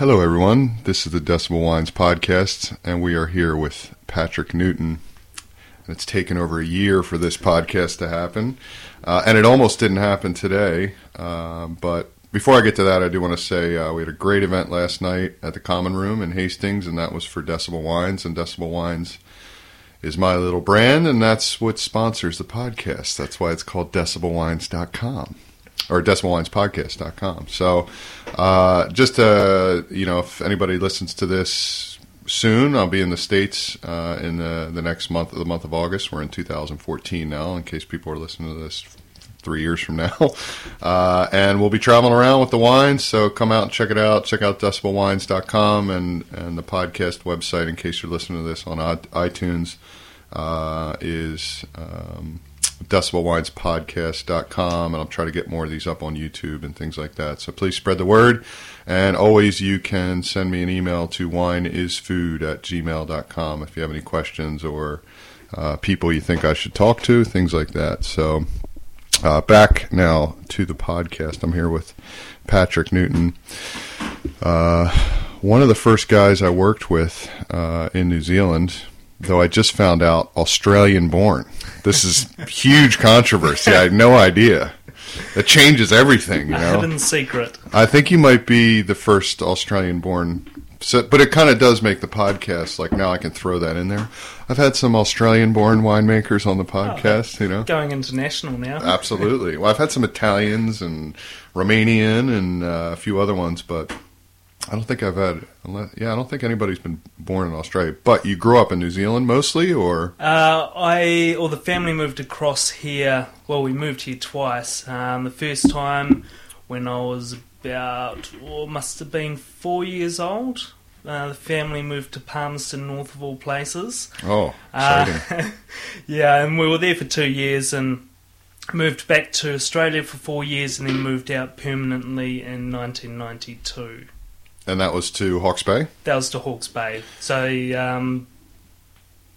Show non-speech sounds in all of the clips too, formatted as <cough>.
Hello, everyone. This is the Decibel Wines podcast, and we are here with Patrick Newton. It's taken over a year for this podcast to happen, uh, and it almost didn't happen today. Uh, but before I get to that, I do want to say uh, we had a great event last night at the Common Room in Hastings, and that was for Decibel Wines. And Decibel Wines is my little brand, and that's what sponsors the podcast. That's why it's called DecibelWines.com or DecibelWinesPodcast.com. So, uh, just uh, you know, if anybody listens to this soon, I'll be in the states uh, in the the next month, the month of August. We're in 2014 now, in case people are listening to this three years from now. <laughs> Uh, and we'll be traveling around with the wines, so come out and check it out. Check out decibelwines.com and, and the podcast website in case you're listening to this on iTunes uh, is um, decibelwinespodcast.com. And I'll try to get more of these up on YouTube and things like that. So please spread the word. And always you can send me an email to wineisfood at gmail.com if you have any questions or uh, people you think I should talk to, things like that. So uh, back now to the podcast. I'm here with Patrick Newton. Uh, one of the first guys I worked with uh, in New Zealand, though I just found out Australian born. This is huge controversy. I had no idea. It changes everything, you know. Hidden secret. I think you might be the first Australian born so, but it kind of does make the podcast like now I can throw that in there. I've had some Australian-born winemakers on the podcast. you know, Going international now. <laughs> absolutely. Well, I've had some Italians and Romanian and uh, a few other ones, but I don't think I've had. Yeah, I don't think anybody's been born in Australia. But you grew up in New Zealand mostly, or Uh, I or the family moved across here. Well, we moved here twice. Um, the first time when I was about, oh, must have been four years old. Uh, the family moved to Palmerston, north of all places. oh, exciting. Uh, <laughs> yeah, and we were there for two years and moved back to Australia for four years and then moved out permanently in 1992. And that was to Hawke's Bay. That was to Hawke's Bay. So um,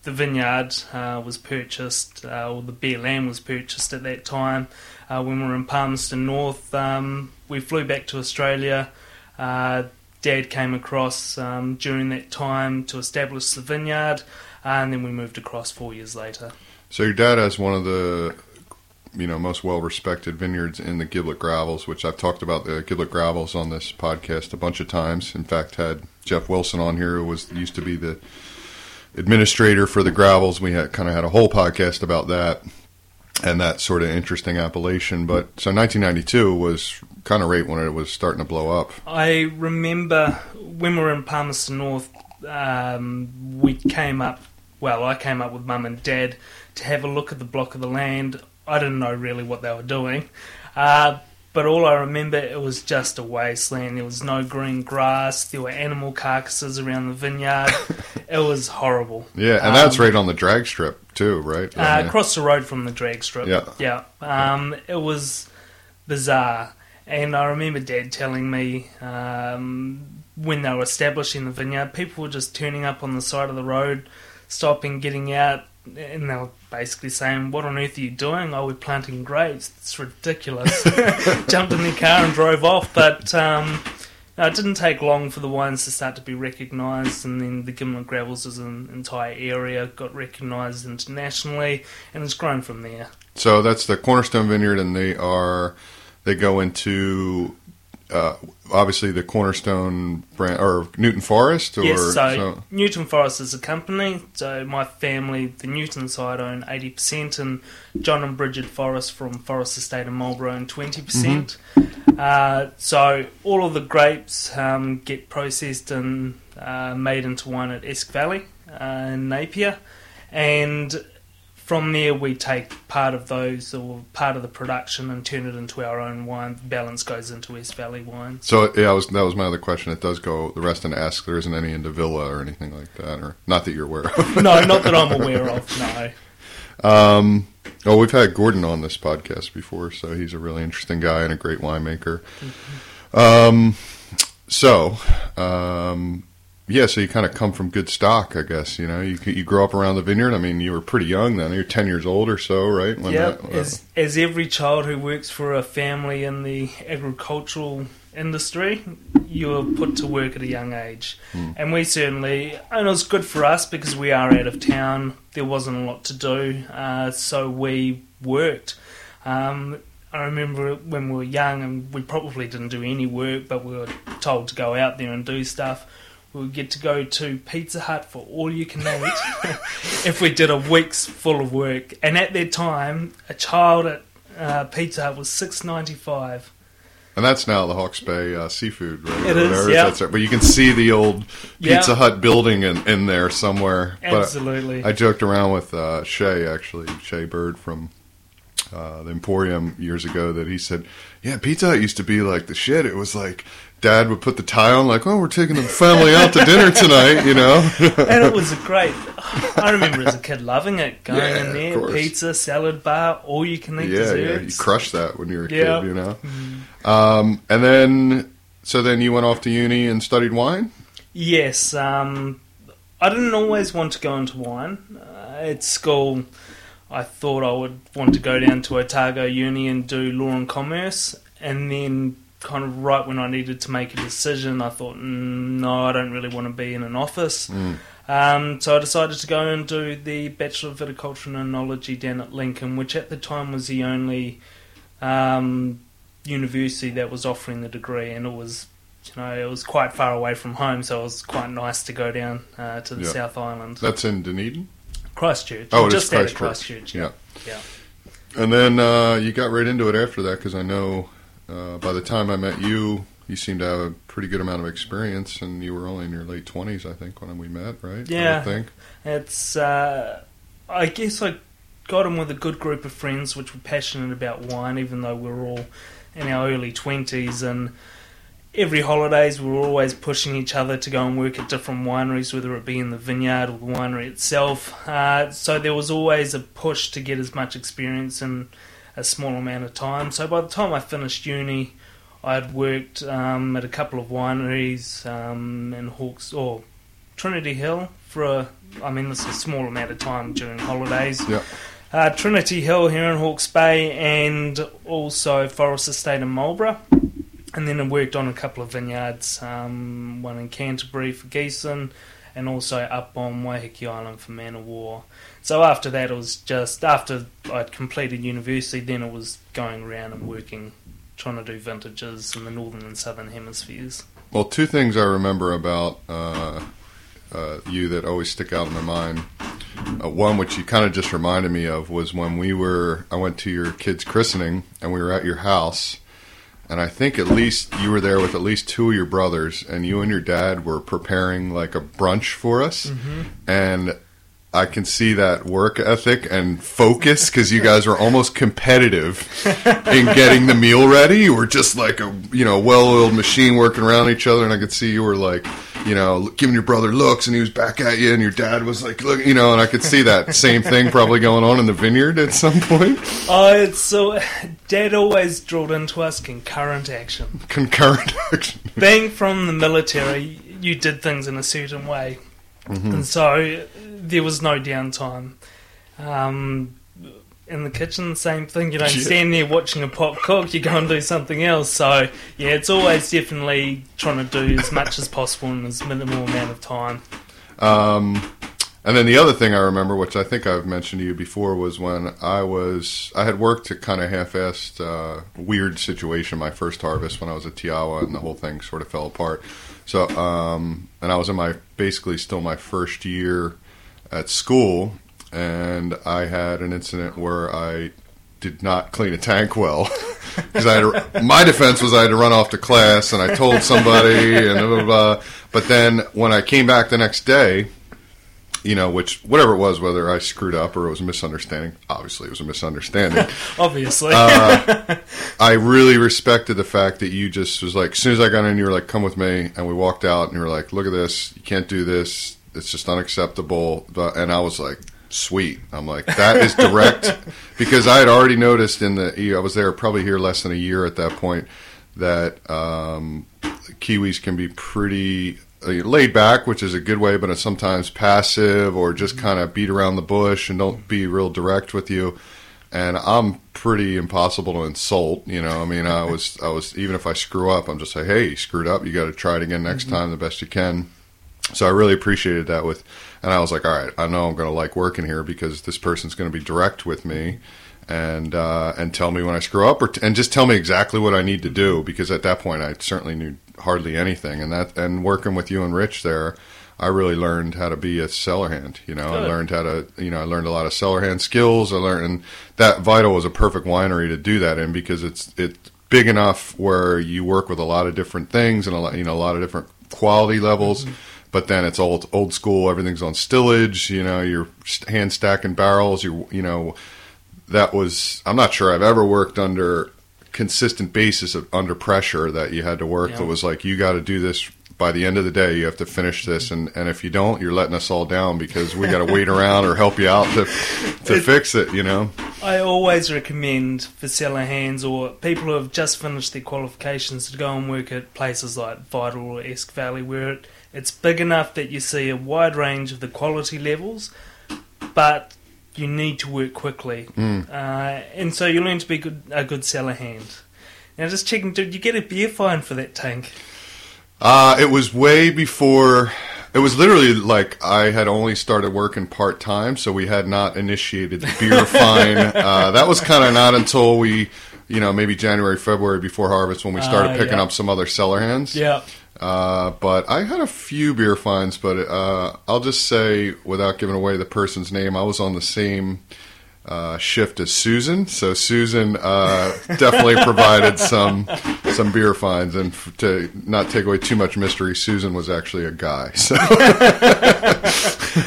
the vineyard uh, was purchased, uh, or the beer land was purchased at that time. Uh, when we were in Palmerston North, um, we flew back to Australia. Uh, Dad came across um, during that time to establish the vineyard, and then we moved across four years later. So your dad has one of the you know most well respected vineyards in the Gimblett Gravels, which I've talked about the Gimblett Gravels on this podcast a bunch of times. In fact, had Jeff Wilson on here, who was used to be the administrator for the Gravels. We had kind of had a whole podcast about that and that sort of interesting appellation. But so 1992 was kind of right when it was starting to blow up. I remember when we were in Palmerston North, um, we came up, well, I came up with mum and dad to have a look at the block of the land. I didn't know really what they were doing. Uh, but all I remember, it was just a wasteland. There was no green grass. There were animal carcasses around the vineyard. <laughs> it was horrible. Yeah, and that's Um, right on the drag strip too, right? Uh, across the road from the drag strip. Yeah. Yeah. Um, it was bizarre. And I remember Dad telling me um, when they were establishing the vineyard, people were just turning up on the side of the road, stopping, getting out, and they were basically saying, What on earth are you doing? Oh, we're planting grapes. It's ridiculous. <laughs> Jumped in their car and drove off. But um, no, it didn't take long for the wines to start to be recognised, and then the Gimblett Gravels as an entire area got recognised internationally, and it's grown from there. So that's the Cornerstone Vineyard, and they are they go into uh, obviously the Cornerstone brand or Newton Forrest, or yes, so, Newton Forrest is a company. So my family, the Newton side, own eighty percent, and John and Bridget Forrest from Forrest Estate in Marlborough own twenty percent. Uh, so all of the grapes um, get processed and uh, made into wine at Esk Valley uh, in Napier, and from there we take part of those or part of the production and turn it into our own wine. The balance goes into Esk Valley wine. so yeah, was, that was my other question. It does go the rest and ask. There isn't any into Villa or anything like that, or not that you're aware of. no, not that I'm <laughs> aware of. No. Um, oh, we've had Gordon on this podcast before, so he's a really interesting guy and a great winemaker. Um, so, um, yeah, so you kind of come from good stock, I guess. You know, you you grow up around the vineyard. I mean, you were pretty young then. You're ten years old or so, right? When yeah, that- uh, as, as every child who works for a family in the agricultural industry, you were put to work at a young age. And we certainly, and it was good for us because we are out of town. There wasn't a lot to do, uh, so we worked. Um, I remember when we were young and we probably didn't do any work, but we were told to go out there and do stuff. We would get to go to Pizza Hut for all you can eat <laughs> if we did a week's full of work. And at that time, a child at uh, Pizza Hut was six ninety five. And that's now the Hawke's Bay uh, Seafood, right? It Or yeah. It. But you can see the old Yeah. Pizza Hut building in, in there somewhere. Absolutely. But I joked around with uh, Shay, actually, Shay Bird from uh, the Emporium years ago, that he said, Yeah, Pizza Hut used to be like the shit. It was like dad would put the tie on, like, Oh, we're taking the family out to dinner tonight, you know? and it was a great. I remember as a kid loving it, going Yeah, in there, pizza, salad bar, all you can eat yeah, yeah. You desserts. crushed that when you were a Yeah. kid, you know? Um, and then, so then you went off to uni and studied wine? Yes, um, I didn't always want to go into wine. Uh, at school, I thought I would want to go down to Otago Uni and do law and commerce, and then kind of right when I needed to make a decision, I thought, mm, no, I don't really want to be in an office. Mm. Um, so I decided to go and do the Bachelor of Viticulture and Enology down at Lincoln, which at the time was the only um, university that was offering the degree, and it was, you know, it was quite far away from home, so it was quite nice to go down uh, to the Yeah. South Island, That's in Dunedin? Christchurch. Oh, just out of Christchurch. Christchurch. Yeah. Yeah. And then uh, you got right into it after that because I know uh, by the time I met you, you seemed to have a pretty good amount of experience, and you were only in your late twenties, I think, when we met, right? Yeah. would think. It's, uh, I guess I got in with a good group of friends which were passionate about wine, even though we were all in our early 20s. And every holidays, we were always pushing each other to go and work at different wineries, whether it be in the vineyard or the winery itself. Uh, so there was always a push to get as much experience in a small amount of time. So by the time I finished uni, I'd worked um, at a couple of wineries um, in Hawks or Trinity Hill for a, I mean, this is a small amount of time during holidays. Yeah. Uh, Trinity Hill here in Hawke's Bay and also Forrest Estate in Marlborough. And then I worked on a couple of vineyards, um, one in Canterbury for Giesen and also up on Waiheke Island for Man of War. So after that, it was just, after I'd completed university, then it was going around and working, trying to do vintages in the northern and southern hemispheres. Well, two things I remember about uh, uh, you that always stick out in my mind. Uh, one, which you kind of just reminded me of, was when we were. I went to your kid's christening, and we were at your house, and I think at least you were there with at least two of your brothers, and you and your dad were preparing like a brunch for us, mm-hmm. and. I can see that work ethic and focus because you guys were almost competitive in getting the meal ready. You were just like a you know well-oiled machine working around each other, and I could see you were like you know giving your brother looks, and he was back at you, and your dad was like look, you know, and I could see that same thing probably going on in the vineyard at some point. Oh, it's so. Dad always drilled into us concurrent action. Concurrent <laughs> action. Being from the military, you did things in a certain way, and so there was no downtime. Um, in the kitchen, same thing. You don't Yeah. stand there watching a pot cook. You go and do something else. So yeah, it's always definitely trying to do as much as possible in as minimal amount of time. Um, and then the other thing I remember, which I think I've mentioned to you before, was when I was I had worked a kind of half-assed uh, weird situation my first harvest when I was at Te Awa, and the whole thing sort of fell apart. So, um, and I was in my basically still my first year at school, and I had an incident where I did not clean a tank well <laughs> because I had to, my defense was I had to run off to class and I told somebody and blah, blah, blah. But then when I came back the next day, you know, which whatever it was, whether I screwed up or it was a misunderstanding, obviously it was a misunderstanding. <laughs> Obviously, Uh, I really respected the fact that you just was like, as soon as I got in, you were like, "Come with me," and we walked out, and you were like, "Look at this, you can't do this. It's just unacceptable." But, and I was like, "Sweet." I'm like, "That is direct," <laughs> because I had already noticed in the I was there probably here less than a year at that point that um, Kiwis can be pretty uh, laid back, which is a good way, but it's sometimes passive or just kind of beat around the bush and don't be real direct with you. and I'm pretty impossible to insult. You know, I mean, I <laughs> was, I was, even if I screw up, I'm just like, hey, you screwed up. You got to try it again next time the best you can. So I really appreciated that with, and I was like, all right, I know I'm going to like working here because this person's going to be direct with me and uh, and tell me when I screw up, or t- and just tell me exactly what I need to do. Because at that point, I certainly knew hardly anything. And that and working with you and Rich there, I really learned how to be a cellar hand. You know, I learned how to you know I learned a lot of cellar hand skills. I learned and that Vidal was a perfect winery to do that in because it's it's big enough where you work with a lot of different things and a lot you know a lot of different quality levels. But then it's old old school. Everything's on stillage. You know, you're hand stacking barrels. You you know that was I'm not sure I've ever worked under consistent basis of under pressure that you had to work Yeah. that was like you got to do this by the end of the day you have to finish this and, and if you don't you're letting us all down because we got to wait around or help you out to to fix it you know I always recommend for cellar hands or people who have just finished their qualifications to go and work at places like Vidal or Esk Valley, where it, it's big enough that you see a wide range of the quality levels, but you need to work quickly, Mm. uh, and so you learn to be good, a good cellar hand. Now, just checking, did you get a beer fine for that tank? Uh, it was way before. It was literally like I had only started working part time, so we had not initiated the beer <laughs> fine. Uh, that was kind of not until we, you know, maybe January, February before harvest when we started Ah, picking yeah. up some other cellar hands. Yeah. Uh, but I had a few beer finds, but uh, I'll just say, without giving away the person's name, I was on the same uh, shift as Susan. So Susan uh, <laughs> definitely provided some some beer finds, and f- to not take away too much mystery, Susan was actually a guy. <laughs> So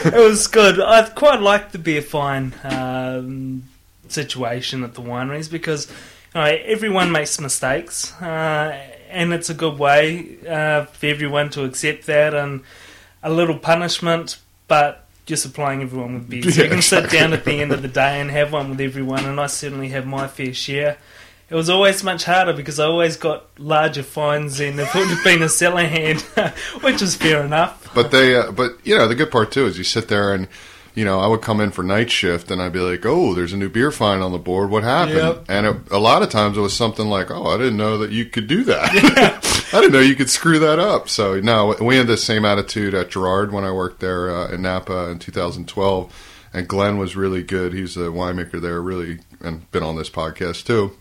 it was good. I quite liked the beer fine um, situation at the wineries because you know, everyone makes mistakes, uh, and it's a good way uh, for everyone to accept that and a little punishment, but just supplying everyone with beer. So you Yeah, can sit down at the end of the day and have one with everyone, and I certainly have my fair share. It was always much harder because I always got larger fines than if it would have <laughs> been a cellar hand, <laughs> which is fair enough. but they, uh, but you know, the good part too is you sit there and. You know, I would come in for night shift and I'd be like, "Oh, there's a new beer fine on the board. What happened?" Yep. And it, a lot of times it was something like, "Oh, I didn't know that you could do that. <laughs> I didn't know you could screw that up." So no, we had the same attitude at Gerard when I worked there uh, in Napa in 2012, and Glenn was really good. He's the winemaker there, really, and been on this podcast too.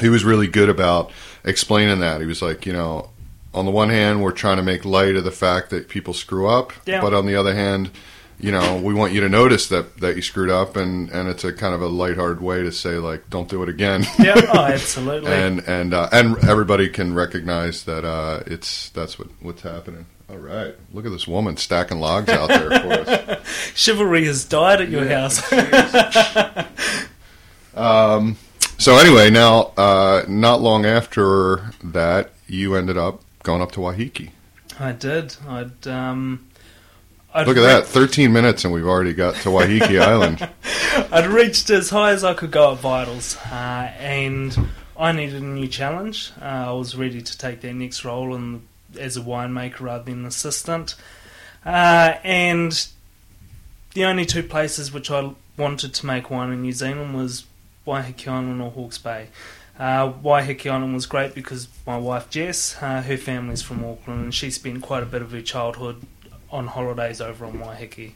He was really good about explaining that. He was like, you know, on the one hand, we're trying to make light of the fact that people screw up, Yeah. but on the other hand, you know, we want you to notice that that you screwed up, and and it's a kind of a lighthearted way to say like, don't do it again. <laughs> Yeah, oh, <laughs> absolutely. and and uh, and everybody can recognize that uh, it's that's what what's happening. All right, look at this woman stacking logs out there for us. <laughs> Chivalry has died at your Yeah. house. Um, so anyway, now uh, not long after that, you ended up going up to Waiheke. I did. I'd um, I'd Look at re- that, 13 minutes and we've already got to Waiheke <laughs> Island. I'd reached as high as I could go at Vidals, uh, and I needed a new challenge. Uh, I was ready to take that next role in, as a winemaker rather than an assistant. Uh, and the only two places which I wanted to make wine in New Zealand was Waiheke Island or Hawke's Bay. Uh, Waiheke Island was great because my wife Jess, uh, her family's from Auckland, and she spent quite a bit of her childhood on holidays over on Waiheke.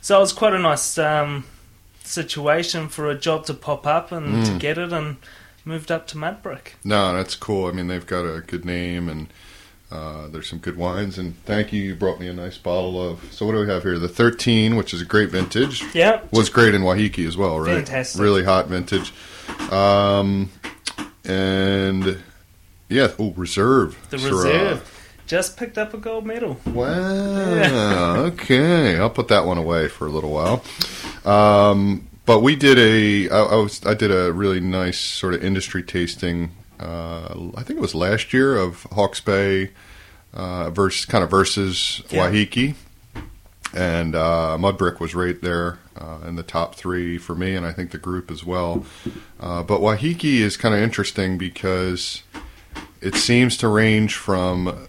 So it was quite a nice um, situation for a job to pop up and to Mm. get it, and moved up to Mudbrick. No, that's cool. I mean, they've got a good name and uh, there's some good wines. And thank you, you brought me a nice bottle of. So what do we have here? The 13, which is a great vintage. Yeah, Was great in Waiheke as well, right? Fantastic. Really hot vintage. Um, and yeah, oh, reserve. the Syrah. reserve just picked up a gold medal. Wow. Okay, I'll put that one away for a little while. Um, but we did a. I, I was. I did a really nice sort of industry tasting. Uh, I think it was last year of Hawke's Bay uh, versus kind of versus Yeah. Waiheke, and uh, Mudbrick was right there uh, in the top three for me, and I think the group as well. Uh, but Waiheke is kind of interesting because it seems to range from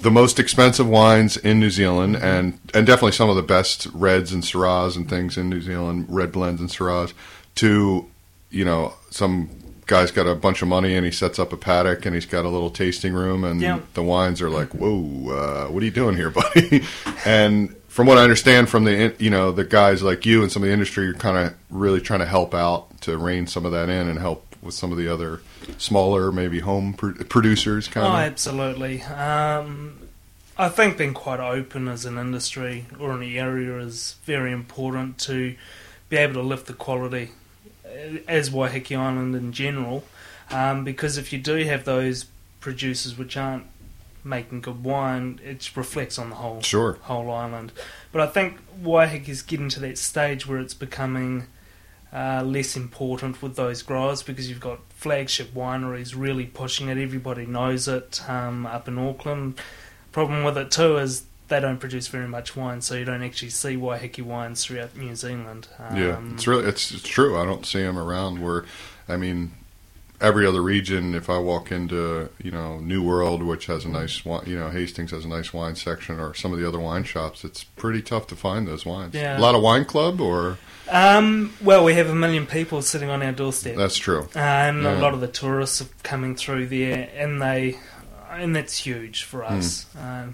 the most expensive wines in New Zealand, and and definitely some of the best reds and syrahs and things in New Zealand, red blends and syrahs, to you know some guy's got a bunch of money and he sets up a paddock and he's got a little tasting room and Yeah. the wines are like, whoa, uh, what are you doing here, <laughs> buddy? and from what I understand from the you know the guys like you and some of the industry, you're kind of really trying to help out to rein some of that in and help with some of the other smaller maybe home pr- producers kind of? Oh, absolutely. Um, I think being quite open as an industry or an area is very important to be able to lift the quality uh, as Waiheke Island in general. Um, because if you do have those producers which aren't making good wine, it reflects on the whole Sure. whole island. But I think Waiheke is getting to that stage where it's becoming uh, less important with those growers because you've got flagship wineries really pushing it. Everybody knows it um, up in Auckland. Problem with it too is they don't produce very much wine, so you don't actually see Waiheke wines throughout New Zealand. Um, Yeah, it's really it's, it's true. I don't see them around. Where, I mean, every other region. If I walk into you know New World, which has a nice wine, you know Hastings has a nice wine section, or some of the other wine shops, it's pretty tough to find those wines. Yeah. A lot of wine club, or Um, well, we have a million people sitting on our doorstep. that's true. Uh, and Yeah. a lot of the tourists are coming through there, and they, and that's huge for us. Hmm.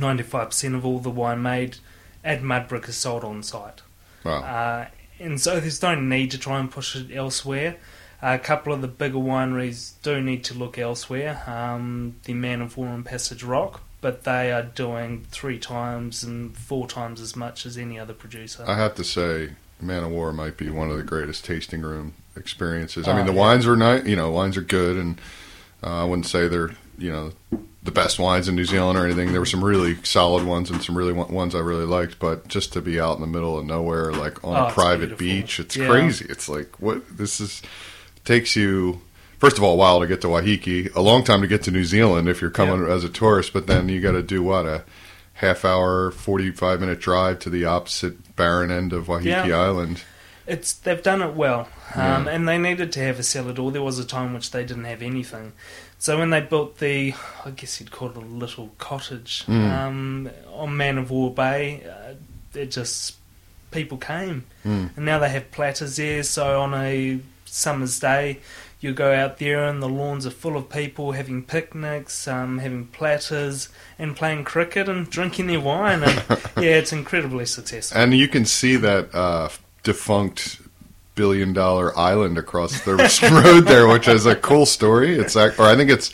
Ninety-five percent of all the wine made at Mudbrick is sold on site, Wow. uh, and so there's no need to try and push it elsewhere. a couple of the bigger wineries do need to look elsewhere. Um, the Man of War and Passage Rock, but they are doing three times and four times as much as any other producer. I have to say, Man of War might be one of the greatest tasting room experiences. I Oh, mean, the yeah. wines are nice. You know, wines are good, and uh, I wouldn't say they're you know the best wines in New Zealand or anything. There were some really solid ones and some really one- ones I really liked. But just to be out in the middle of nowhere, like on Oh, a private beautiful. beach, it's Yeah. crazy. It's like what this is takes you. First of all, a while to get to Waiheke, a long time to get to New Zealand if you're coming as a tourist. But then you got to do what a half hour, forty five minute drive to the opposite barren end of Waiheke Yeah. Island. It's they've done it well, um, Yeah. and they needed to have a cellar door. There was a time which they didn't have anything, so when they built the, I guess you'd call it a little cottage Mm. um, on Man of War Bay, uh, it just people came, Mm. and now they have platters there. So on a summer's day, you go out there and the lawns are full of people having picnics, um, having platters, and playing cricket and drinking their wine. And <laughs> yeah, it's incredibly successful. And you can see that uh, defunct billion dollar island across <laughs> the road there, which is a cool story. It's or I think it's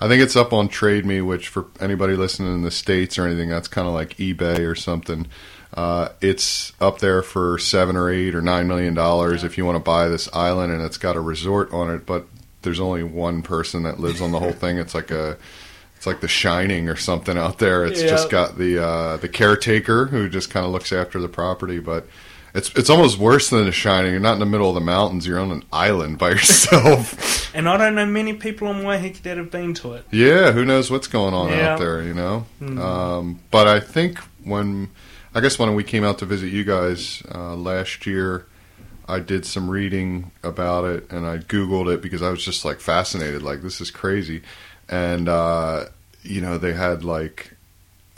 I think it's up on Trade Me, which for anybody listening in the states or anything, that's kind of like eBay or something. Uh, it's up there for seven or eight or nine million dollars if you want to buy this island, and it's got a resort on it. But there's only one person that lives on the whole thing. It's like a it's like The Shining or something out there. It's Yeah. just got the uh, the caretaker who just kind of looks after the property, but it's it's almost worse than The Shining. You're not in the middle of the mountains. You're on an island by <laughs> yourself. And I don't know many people on Waiheke that have been to it. yeah, who knows what's going on Yeah. out there? You know. Mm. Um, but I think when I guess when we came out to visit you guys uh, last year. I did some reading about it and I Googled it because I was just like fascinated. Like, this is crazy. And, uh, you know, they had like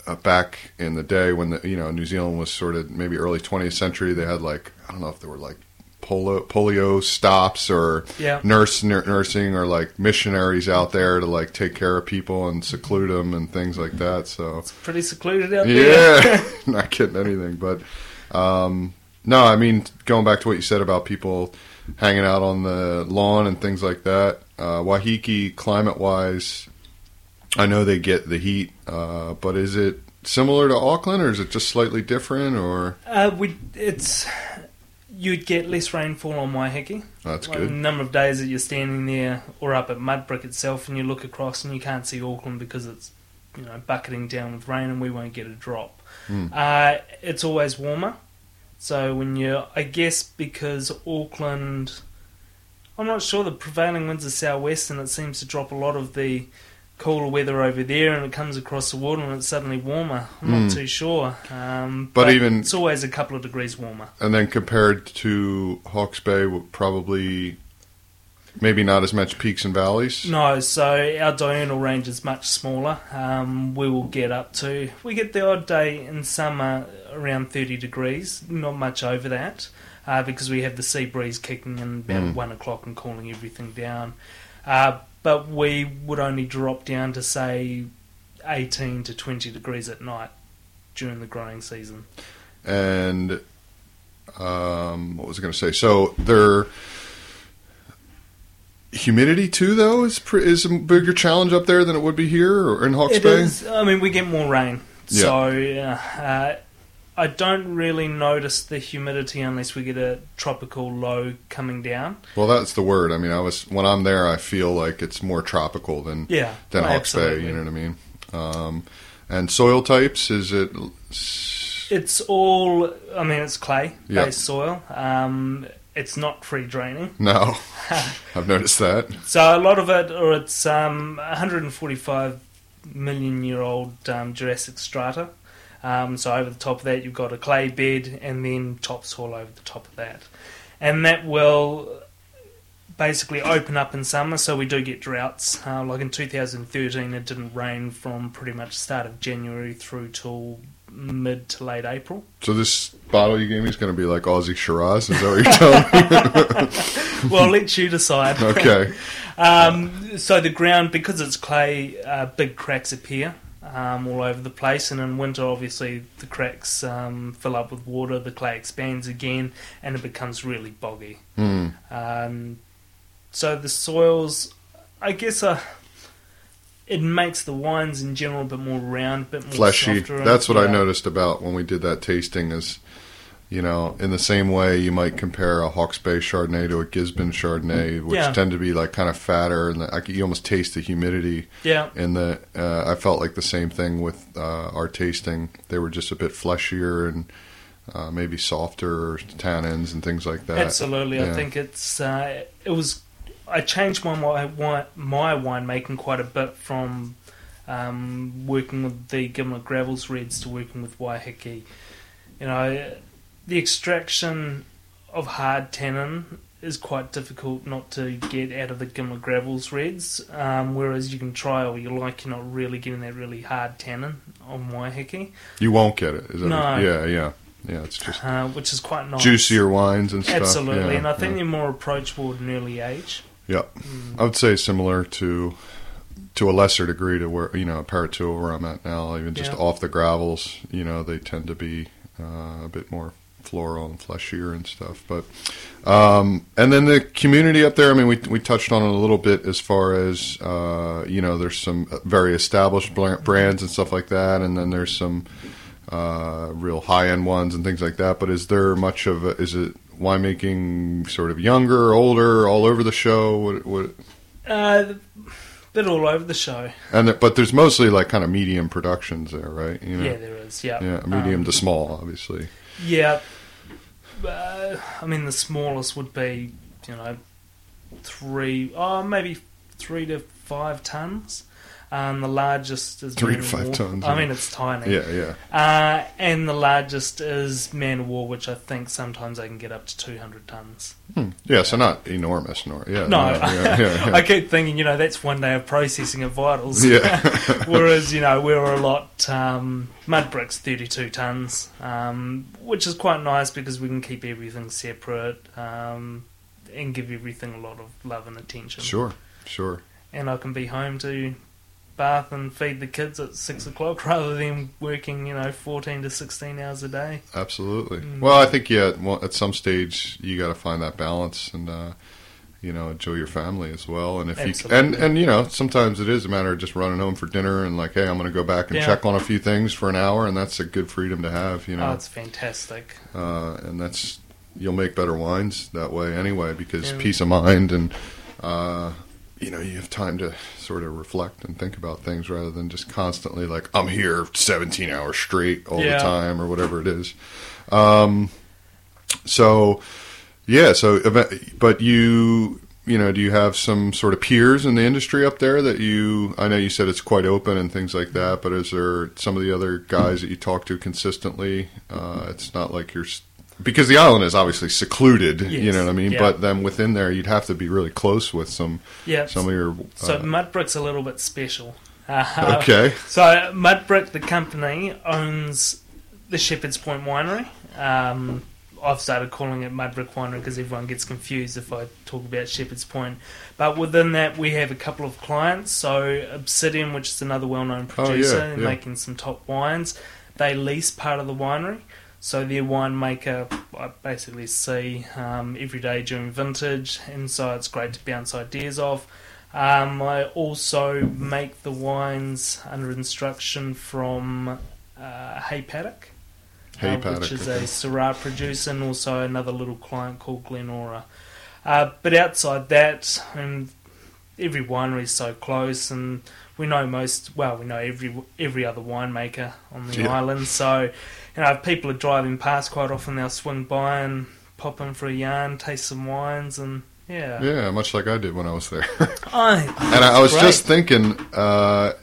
uh, back in the day when the, you know, New Zealand was sort of maybe early 20th century, they had like, I don't know if there were like polio, polio stops or Yeah. nurse nur- nursing or like missionaries out there to like take care of people and seclude them and things like that. So, it's Pretty secluded out there. yeah, <laughs> <laughs> not getting anything, but um, no, I mean going back to what you said about people hanging out on the lawn and things like that. Uh, Waiheke, climate wise, I know they get the heat, uh, but is it similar to Auckland, or is it just slightly different? Or Uh, we, it's you'd get less rainfall on Waiheke. that's Like, The good. number of days that you're standing there or up at Mudbrick itself and you look across and you can't see Auckland because it's you know bucketing down with rain and we won't get a drop. Hmm. Uh, it's always warmer. So when you're, I guess because Auckland, I'm not sure the prevailing winds are southwest and it seems to drop a lot of the cooler weather over there and it comes across the water and it's suddenly warmer. I'm Hmm. not too sure. Um, But even- it's always a couple of degrees warmer. And then compared to Hawke's Bay, probably maybe not as much peaks and valleys. No, so our diurnal range is much smaller. Um, we will get up to we get the odd day in summer around thirty degrees, not much over that. uh, because we have the sea breeze kicking in about Mm. one o'clock and cooling everything down. Uh, but we would only drop down to say 18 to 20 degrees at night during the growing season. And um, what was I going to say? So there, humidity too, though, is pr- is a bigger challenge up there than it would be here or in Hawke's It Bay. is. I mean, we get more rain, Yeah. so uh, I don't really notice the humidity unless we get a tropical low coming down. Well, that's the word. I mean, I was when I'm there, I feel like it's more tropical than Yeah, than Hawke's Bay. You know what I mean? Um, and soil types is it? It's all. I mean, it's clay based soil. Um, it's not free draining, <laughs> No, I've noticed that. so a lot of it, or it's um, 145 million year old um, Jurassic strata. Um, so over the top of that, you've got a clay bed, and then topsoil over the top of that, and that will basically open up in summer. So we do get droughts. Uh, like in 2013, it didn't rain from pretty much start of January through till mid to late April. So this bottle you gave me is going to be like Aussie Shiraz. Is that what you're telling me? <laughs> well, let you decide. okay. <laughs> Um, so the ground, because it's clay, uh, big cracks appear um, all over the place, and in winter, obviously, the cracks um, fill up with water, the clay expands again, and it becomes really boggy. Hmm. Um, so the soils, I guess, uh, it makes the wines in general a bit more round, a bit more fleshy. That's what I noticed about when we did that tasting. Is you know, in the same way you might compare a Hawke's Bay Chardonnay to a Gisborne Chardonnay, which Yeah. tend to be like kind of fatter, and the, I could, you almost taste the humidity Yeah, in the. Uh, I felt like the same thing with uh, our tasting. They were just a bit fleshier and. Uh, maybe softer tannins and things like that. Absolutely, I think it's uh, it was. I changed my my my winemaking quite a bit from um, working with the Gimblett Gravels Reds to working with Waiheke. You know, the extraction of hard tannin is quite difficult not to get out of the Gimblett Gravels Reds, um, whereas you can try all you like, you're not really getting that really hard tannin on Waiheke, You won't get it. Is that No. Yeah, yeah, yeah. It's just uh, which is quite nice. juicier wines and stuff. Absolutely, yeah, and I think yeah. they're more approachable at an early age. Yeah, I would say similar to to a lesser degree to where you know Paritua where I'm at now. Even just Yeah. off the gravels, you know, they tend to be uh, a bit more floral and fleshier and stuff. But um, and then the community up there. I mean, we we touched on it a little bit as far as uh, you know, there's some very established brands and stuff like that, and then there's some uh, real high end ones and things like that. But is there much of a, is it winemaking sort of younger, older, all over the show? What, what Uh, bit all over the show. and there, but there's mostly like kind of medium productions there, right? You know, Yeah, there is. Yeah, yeah, medium Um, to small, obviously. Yeah, uh, I mean the smallest would be you know three, oh maybe three to five tons. Um, the largest is Three to Man of five War. tons, I yeah. mean, it's tiny. Yeah, yeah. Uh, and the largest is Man of War, which I think sometimes I can get up to 200 tons. Hmm. Yeah, so not enormous, nor yeah. No, yeah, <laughs> yeah, yeah. I keep thinking, you know, that's one day of processing of Vidals. Yeah. <laughs> Whereas, you know, we were a lot, um, Mudbrick's, 32 tonnes, um, which is quite nice because we can keep everything separate um, and give everything a lot of love and attention. Sure, sure. And I can be home to bath and feed the kids at 6 o'clock <laughs> rather than working, you know, 14 to 16 hours a day. Absolutely. Mm. Well, I think yeah, at some stage you got to find that balance and uh, you know enjoy your family as well. And if you and and you know sometimes it is a matter of just running home for dinner and like, hey, I'm going to go back and Yeah. check on a few things for an hour, and that's a good freedom to have. You Oh, know, it's fantastic. uh, and that's you'll make better wines that way anyway because Yeah. peace of mind and uh, you know you have time to sort of reflect and think about things rather than just constantly like I'm here 17 hours straight all Yeah. the time or whatever it is. Um, so yeah, so but you you know do you have some sort of peers in the industry up there that you I know you said it's quite open and things like that, but is there some of the other guys that you talk to consistently? Uh, it's not like you're because the island is obviously secluded, you know what I mean. yeah. But then within there, you'd have to be really close with some Yeah. some of your. So uh, Mudbrick's a little bit special. Uh, okay, <laughs> So Mudbrick, the company, owns the Shepherd's Point Winery. Um, I've started calling it Mudbrick Winery because everyone gets confused if I talk about Shepherd's Point. But within that, we have a couple of clients. So Obsidian, which is another well-known Oh, yeah, producer yeah. making some top wines, they lease part of the winery. So their winemaker, I basically see um, every day during vintage, and so it's great to bounce ideas off. Um, I also make the wines under instruction from uh, Hay Paddock, Hay uh, Paddock, which is okay. a Syrah producer, and also another little client called Glenora. Uh, but outside that, and every winery is so close, and we know most. Well, we know every every other winemaker on the Yeah. island. So, you know, if people are driving past quite often, they'll swing by and pop in for a yarn, taste some wines, and yeah, Yeah, much like I did when I was there. <laughs> I, and I, I was Great. just thinking, uh,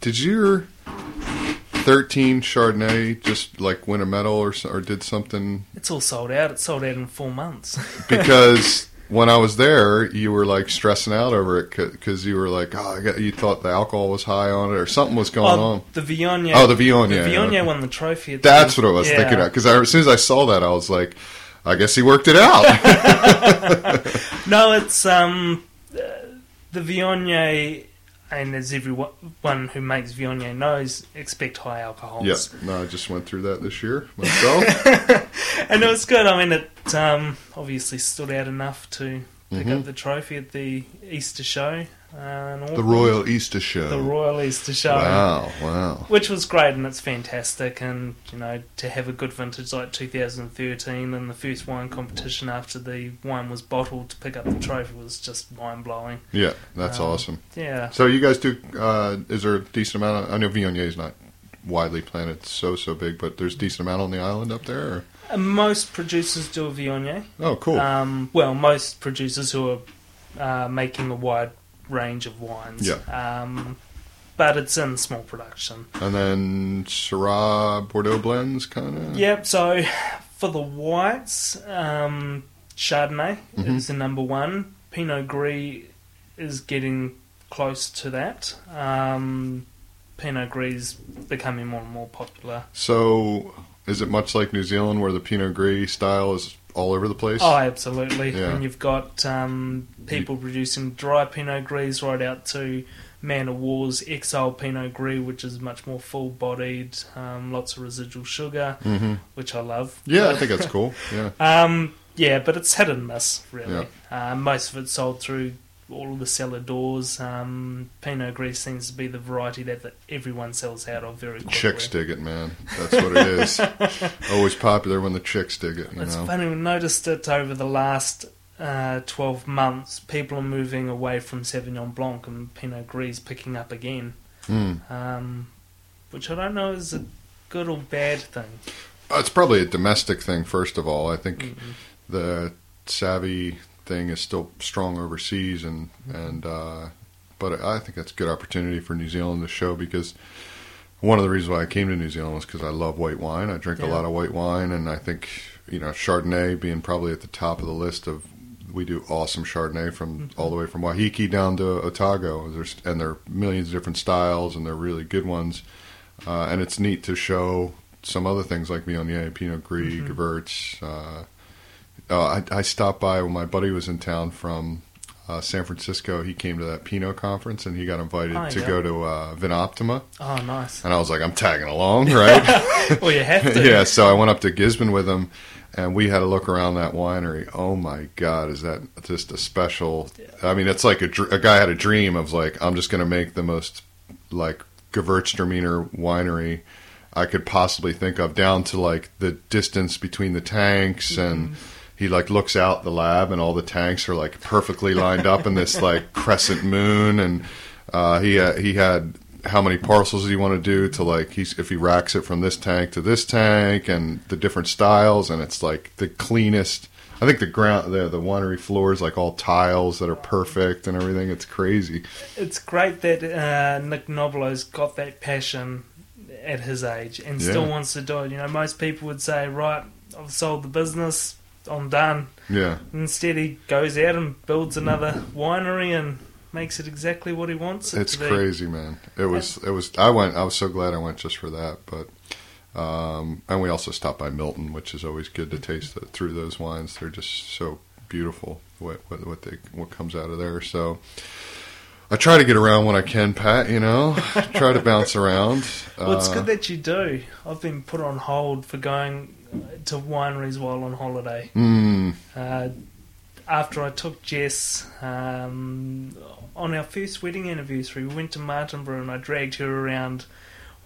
did your 13 Chardonnay just like win a medal or or did something? it's all sold out. It's sold out in four months. <laughs> Because when I was there, you were like stressing out over it because you were like, oh, I got, you thought the alcohol was high on it or something was going oh, on. the Viognier. Oh, the Viognier. The yeah. Viognier won the trophy. at That's the- what I was yeah. thinking of. Because as soon as I saw that, I was like, I guess he worked it out. <laughs> No, it's um the Viognier, and as everyone who makes Viognier knows, expect high alcohols. yeah. No, I just went through that this year myself. <laughs> and it was good. I mean, it um, obviously stood out enough to pick Mhm. up the trophy at the Easter show. Uh, the Royal Easter Show. the Royal Easter show. Wow, wow. Which was great and it's fantastic, and you know to have a good vintage like 2013 and the first wine competition after the wine was bottled to pick up the trophy was just mind blowing. Yeah, that's Um, awesome. Yeah, So you guys do? Uh, is there a decent amount? Of, I know Viognier is not widely planted, so so big, but there's a decent amount on the island up there. Or? And most producers do a Viognier. Oh, cool. Um, well, most producers who are uh, making a wide range of wines. Yeah. Um, but it's in small production. and then Syrah Bordeaux blends, kind of. Yep. So for the whites, um, Chardonnay Mhm. is the number one. Pinot Gris is getting close to that. Um, Pinot Gris is becoming more and more popular. So is it much like New Zealand, where the Pinot Gris style is all over the place? Oh, absolutely. Yeah. And you've got um, people producing dry Pinot Gris right out to Man of War's Exile Pinot Gris, which is much more full bodied, um, lots of residual sugar, hmm which I love. Yeah, I <laughs> think that's cool. Yeah. Um, yeah, but it's hit and miss, really. Uh, most of it's sold through all of the cellar doors. Um, Pinot Gris seems to be the variety that, that everyone sells out of very quickly. Chicks dig it, man. That's what it is. <laughs> Always popular when the chicks dig it. You It's know. funny, we noticed it over the last uh, 12 months. People are moving away from Sauvignon Blanc and Pinot Gris picking up again, Mm. um, which I don't know is a good or bad thing. Uh, It's probably a domestic thing, first of all. I think Mm-mm. the savvy thing is still strong overseas, and and uh, but I think that's a good opportunity for New Zealand to show because one of the reasons why I came to New Zealand was because I love white wine. I drink a lot of white wine, and I think you know Chardonnay being probably at the top of the list of we do awesome Chardonnay from all the way from Waiheke down to Otago. There's and there are millions of different styles, and they're really good ones. Uh, and it's neat to show some other things like Viognier, Pinot Gris, Mhm. Gewurz. Uh, uh, I, I stopped by when my buddy was in town from uh, San Francisco. He came to that Pinot conference, and he got invited Oh, to yeah. go to uh, Vinoptima. Oh, nice. And I was like, I'm tagging along, right? <laughs> well, you have to. <laughs> yeah, so I went up to Gisborne with him, and we had a look around that winery. Oh my God, is that just a special? I mean, it's like a, dr- a guy had a dream of like, I'm just going to make the most like Gewürztraminer winery I could possibly think of, down to like the distance between the tanks and. He like looks out the lab and all the tanks are like perfectly lined up in this like <laughs> crescent moon and uh, he uh, he had how many parcels do you want to do to like he's if he racks it from this tank to this tank and the different styles and it's like the cleanest I think the ground the the winery floor is like all tiles that are perfect and everything it's crazy It's great that uh, Nick Nobilo's got that passion at his age and still Yeah. wants to do it. You know, most people would say, right, I've sold the business, I'm done. yeah Instead, he goes out and builds another winery and makes it exactly what he wants it it's to be. crazy man it was it was I went I was so glad I went just for that but Um, and we also stopped by Milton, which is always good to taste the, through those wines. They're just so beautiful what what what, they, what comes out of there. So I try to get around when I can, Pat. You know, <laughs> try to bounce around. Well, it's Uh, good that you do. I've been put on hold for going to wineries while on holiday. mm, Uh, after I took Jess um, on our first wedding anniversary, we went to Martinborough and I dragged her around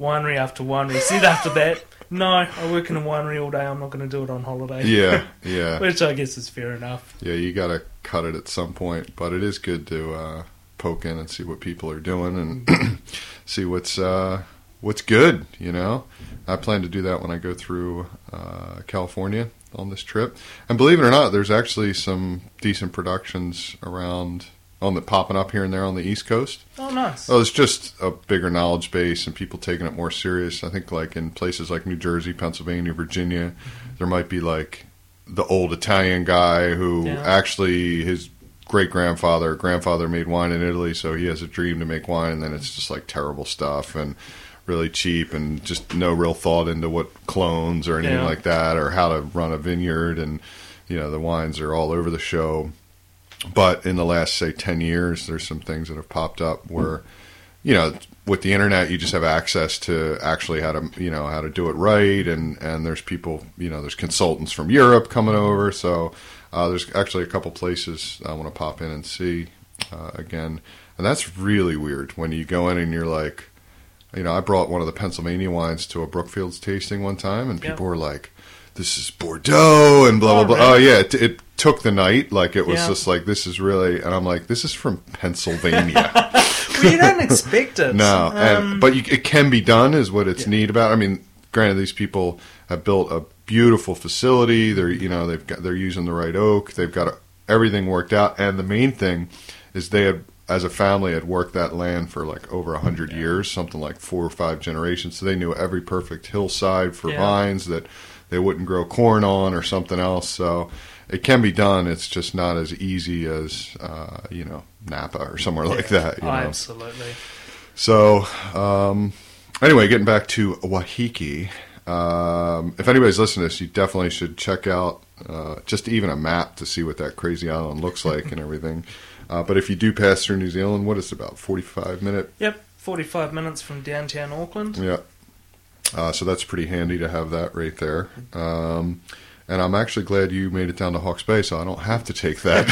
winery after winery. Said after that, <laughs> no, I work in a winery all day. I'm not going to do it on holiday. yeah, <laughs> yeah, Which I guess is fair enough. yeah. You got to cut it at some point, but it is good to uh, poke in and see what people are doing and <clears throat> see what's uh, what's good. You know, I plan to do that when I go through uh, California on this trip. And believe it or not, there's actually some decent productions around on the popping up here and there on the East Coast. Oh, nice. Well, it's just a bigger knowledge base and people taking it more serious. I think, like in places like New Jersey, Pennsylvania, Virginia, there might be like the old Italian guy who Yeah. actually his great grandfather, grandfather made wine in Italy, so he has a dream to make wine, and then it's just like terrible stuff and really cheap and just no real thought into what clones or anything Yeah. like that or how to run a vineyard and you know the wines are all over the show. But in the last say 10 years there's some things that have popped up where you know with the internet you just have access to actually how to you know how to do it right. And and there's people you know there's consultants from Europe coming over. So uh, there's actually a couple places I want to pop in and see uh, again and that's really weird when you go in and you're like you know I brought one of the Pennsylvania wines to a Brookfields tasting one time and Yeah. people were like this is Bordeaux and blah blah Oh, blah. Oh yeah, it, it took the night. Like it was Yeah. just like this is really, and I'm like, this is from Pennsylvania. <laughs> well, you don't expect it. no, and Um, but you, it can be done, is what it's Yeah. neat about. I mean, granted, these people have built a beautiful facility. They're you know they've got they're using the right oak. They've got everything worked out, and the main thing is they had. As a family, had worked that land for like over a hundred years, something like four or five generations. So they knew every perfect hillside for Yeah. vines that they wouldn't grow corn on or something else. So it can be done. It's just not as easy as uh, you know Napa or somewhere like that. You oh, know? absolutely. So um, anyway, getting back to Waiheke. Um, if anybody's listening to this, you definitely should check out uh, just even a map to see what that crazy island looks like and everything. <laughs> Uh, but if you do pass through New Zealand, what is it, about forty-five minute? Yep, 45 minutes from downtown Auckland. Yeah. Uh, so that's pretty handy to have that right there. Um, and I'm actually glad you made it down to Hawke's Bay, so I don't have to take that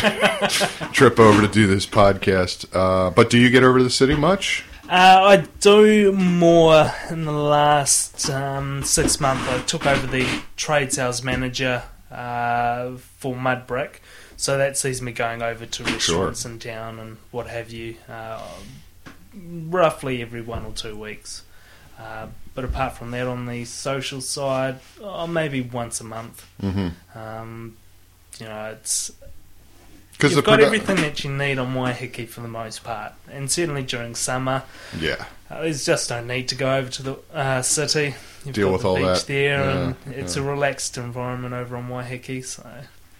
<laughs> <laughs> trip over to do this podcast. Uh, but do you get over to the city much? Uh, I do more in the last um, six months. I took over the trade sales manager uh, for Mudbrick, so that sees me going over to restaurants in town and what have you, uh, roughly every one or two weeks. Uh, but apart from that, on the social side, oh, maybe once a month. Mm-hmm. Um, you know, it's Because you've got produ- everything that you need on Waiheke for the most part, and certainly during summer. Yeah. Uh, there's just no need to go over to the uh, city. You've Deal got with the all beach that. there, and it's yeah. a relaxed environment over on Waiheke. So,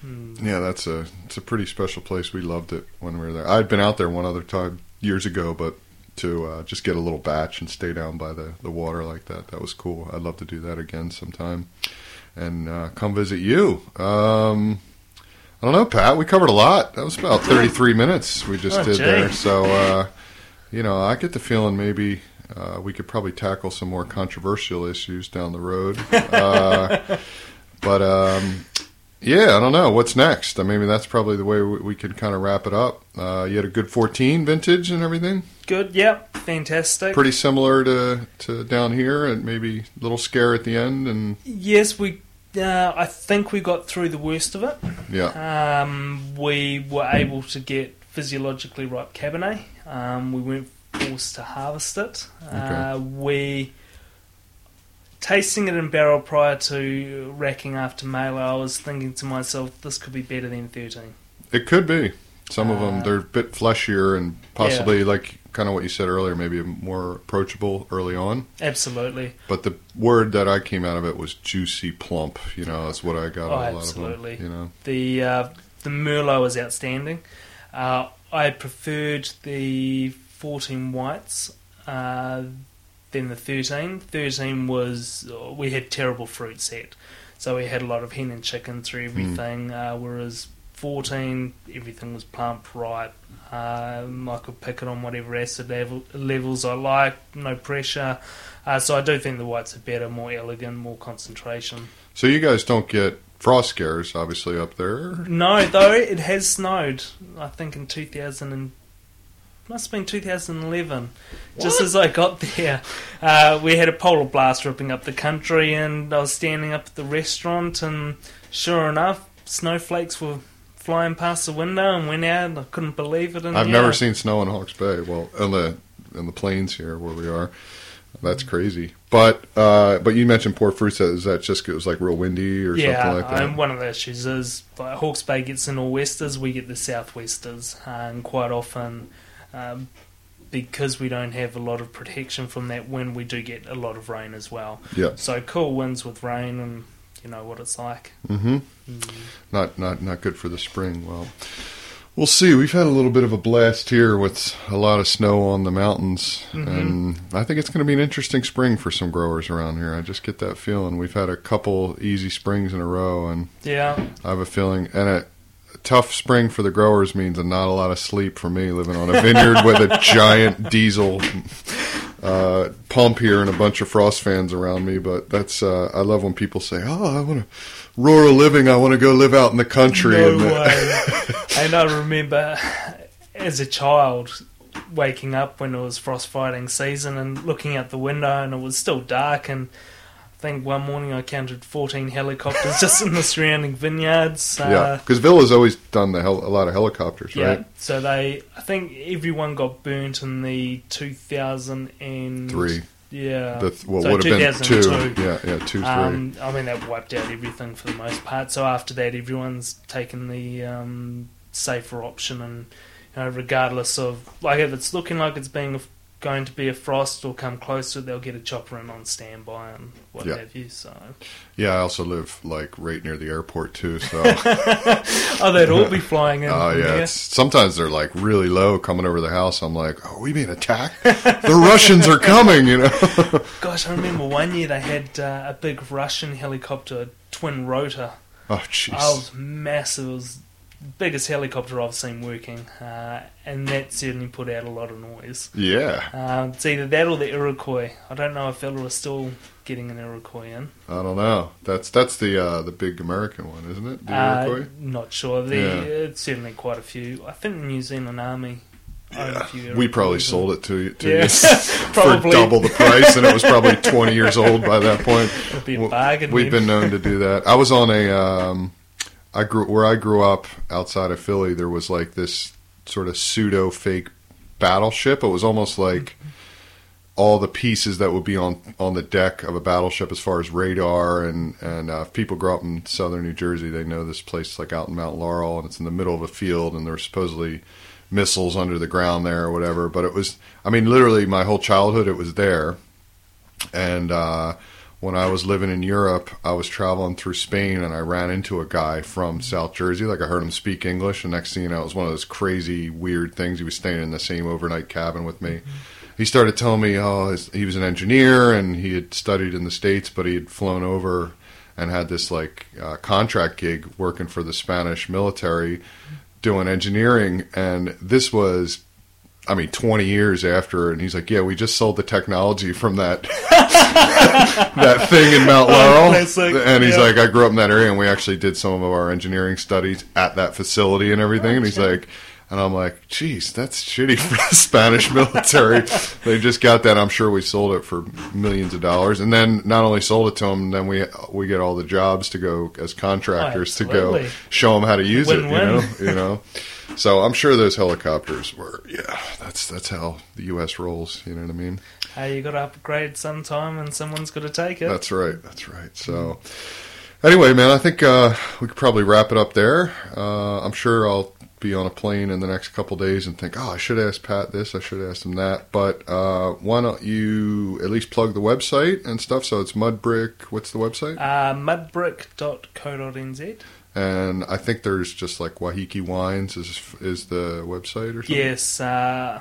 mm, Yeah, that's a it's a pretty special place. We loved it when we were there. I'd been out there one other time years ago, but to uh, just get a little bach and stay down by the, the water like that, that was cool. I'd love to do that again sometime and uh, come visit you. Um, I don't know, Pat. We covered a lot. That was about 33 minutes we just Oh, did gee. there. So, uh, you know, I get the feeling maybe uh, we could probably tackle some more controversial issues down the road. <laughs> Uh, but um, yeah, I don't know what's next. I mean, that's probably the way we, we could kind of wrap it up. Uh, you had a good 14 vintage and everything. good, yep, fantastic. Pretty similar to, to down here, and maybe a little scare at the end. And yes, we. Uh, I think we got through the worst of it. yeah, Um, we were able to get physiologically ripe Cabernet. Um, we weren't forced to harvest it. Uh, we tasting it in barrel prior to racking after mailer. I was thinking to myself, this could be better than thirteen. it could be. Some of them Uh, they're a bit fleshier and possibly like kind of what you said earlier, maybe more approachable early on. Absolutely. But the word that I came out of it was juicy plump. You know, that's what I got. Oh, a lot absolutely. of them. You know, The uh, the Merlot was outstanding. Uh, I preferred the 14 whites. Uh, than the 13. 13 was, we had terrible fruit set. So we had a lot of hen and chicken through everything, uh, whereas 14, everything was plump, right. Um, I could pick it on whatever acid level, levels I like, no pressure. Uh, so I do think the whites are better, more elegant, more concentration. So you guys don't get frost scares, obviously, up there. No, though it has snowed. I think in 2000 and must have been 2011. Just as I got there, uh, we had a polar blast ripping up the country, and I was standing up at the restaurant, and sure enough, snowflakes were flying past the window, and went out. And I couldn't believe it. I've yeah. never seen snow in Hawke's Bay. Well, in the in the plains here where we are, that's crazy. But uh, but you mentioned Port Fruita. Is that just it was like real windy or Yeah, something like that? and one of the issues is like, Hawke's Bay gets the nor'westers, we get the southwesters, and quite often, um, because we don't have a lot of protection from that wind, we do get a lot of rain as well. Yeah. So cool winds with rain, and you know what it's like. Mm-hmm. Mm. Not not not good for the spring. Well, we'll see. We've had a little bit of a blast here with a lot of snow on the mountains, Mhm. and I think it's going to be an interesting spring for some growers around here. I just get that feeling. We've had a couple easy springs in a row, and Yeah, I have a feeling and a tough spring for the growers means a not a lot of sleep for me living on a vineyard with a giant diesel uh, pump here and a bunch of frost fans around me. But that's uh, I love when people say, "Oh, I want a rural living. I want to go live out in the country." no and way. <laughs> and I remember as a child waking up when it was frost fighting season and looking out the window, and it was still dark and. I think one morning I counted 14 helicopters <laughs> just in the surrounding vineyards. Uh, yeah, because Villa's always done the hel- a lot of helicopters, right? Yeah, right? so they, I think everyone got burnt in the 2000 and Three. Yeah, The th- well, So would have been two. 2002. Yeah, yeah, two, three. um, I mean that wiped out everything for the most part. So after that, everyone's taken the um, safer option, and you know, regardless of like if it's looking like it's being going to be a frost or come close to it, they'll get a chopper in on standby and what Yeah. have you. So yeah, I also live like right near the airport too, so. <laughs> oh, they'd all be flying in. <laughs> Oh from yeah, sometimes they're like really low coming over the house. I'm like, oh, we being attacked? the Russians are coming, you know. <laughs> Gosh, I remember one year they had uh, a big Russian helicopter, twin rotor. oh Oh, it jeez. was massive. It was biggest helicopter I've seen working, uh, and that certainly put out a lot of noise. Yeah, Uh, it's either that or the Iroquois. I don't know if Ella is still getting an Iroquois in. I don't know. That's that's the uh, the big American one, isn't it? The Uh, Iroquois. not sure. The, Yeah. It's certainly quite a few. I think the New Zealand Army. own a few Yeah, we probably sold it to you, to Yeah, you <laughs> for double the price, and it was probably <laughs> 20 years old by that point. It'd be a bargain. We've then. been known to do that. I was on a, um, I grew where I grew up outside of Philly. There was like this sort of pseudo fake battleship. It was almost like all the pieces that would be on on the deck of a battleship, as far as radar and and uh, if people grow up in southern New Jersey, they know this place like out in Mount Laurel, and it's in the middle of a field, and there's supposedly missiles under the ground there or whatever. But it was, I mean, literally my whole childhood, it was there, and. uh when I was living in Europe, I was traveling through Spain and I ran into a guy from South Jersey. Like I heard him speak English, and next thing you know, it was one of those crazy, weird things. He was staying in the same overnight cabin with me. He started telling me, oh, he was an engineer and he had studied in the States, but he had flown over and had this like uh, contract gig working for the Spanish military doing engineering. And this was I mean, 20 years after, and he's like, "Yeah, we just sold the technology from that <laughs> that thing in Mount Oh, Laurel." classic. and he's Yeah. like, "I grew up in that area, and we actually did some of our engineering studies at that facility and everything." And he's Okay. like, and I'm like, "Geez, that's shitty for the Spanish military. <laughs> they just got that. I'm sure we sold it for millions of dollars, and then not only sold it to them, then we we get all the jobs to go as contractors to go show them how to use it. You know, you know." <laughs> So I'm sure those helicopters were, yeah, that's that's how the U.S. rolls. You know what I mean? Hey, you got to upgrade sometime, and someone's got to take it. That's right. That's right. So anyway, man, I think uh, we could probably wrap it up there. Uh, I'm sure I'll be on a plane in the next couple days and think, oh, I should ask Pat this, I should ask him that. But uh, why don't you at least plug the website and stuff? So it's Mudbrick. What's the website? Uh, mudbrick.co.nz. And I think there's just like Waiheke Wines is is the website or something. Yes, uh,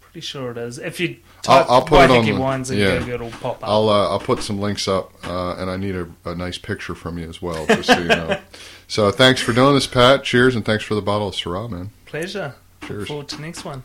Pretty sure it is. If you I'll- I'll put it on wines in yeah. Google, it'll pop up. I'll uh, I'll put some links up, uh, and I need a, a nice picture from you as well, just so you know. <laughs> So thanks for doing this, Pat. Cheers, and thanks for the bottle of Syrah, man. Pleasure. Cheers. Forward to next one.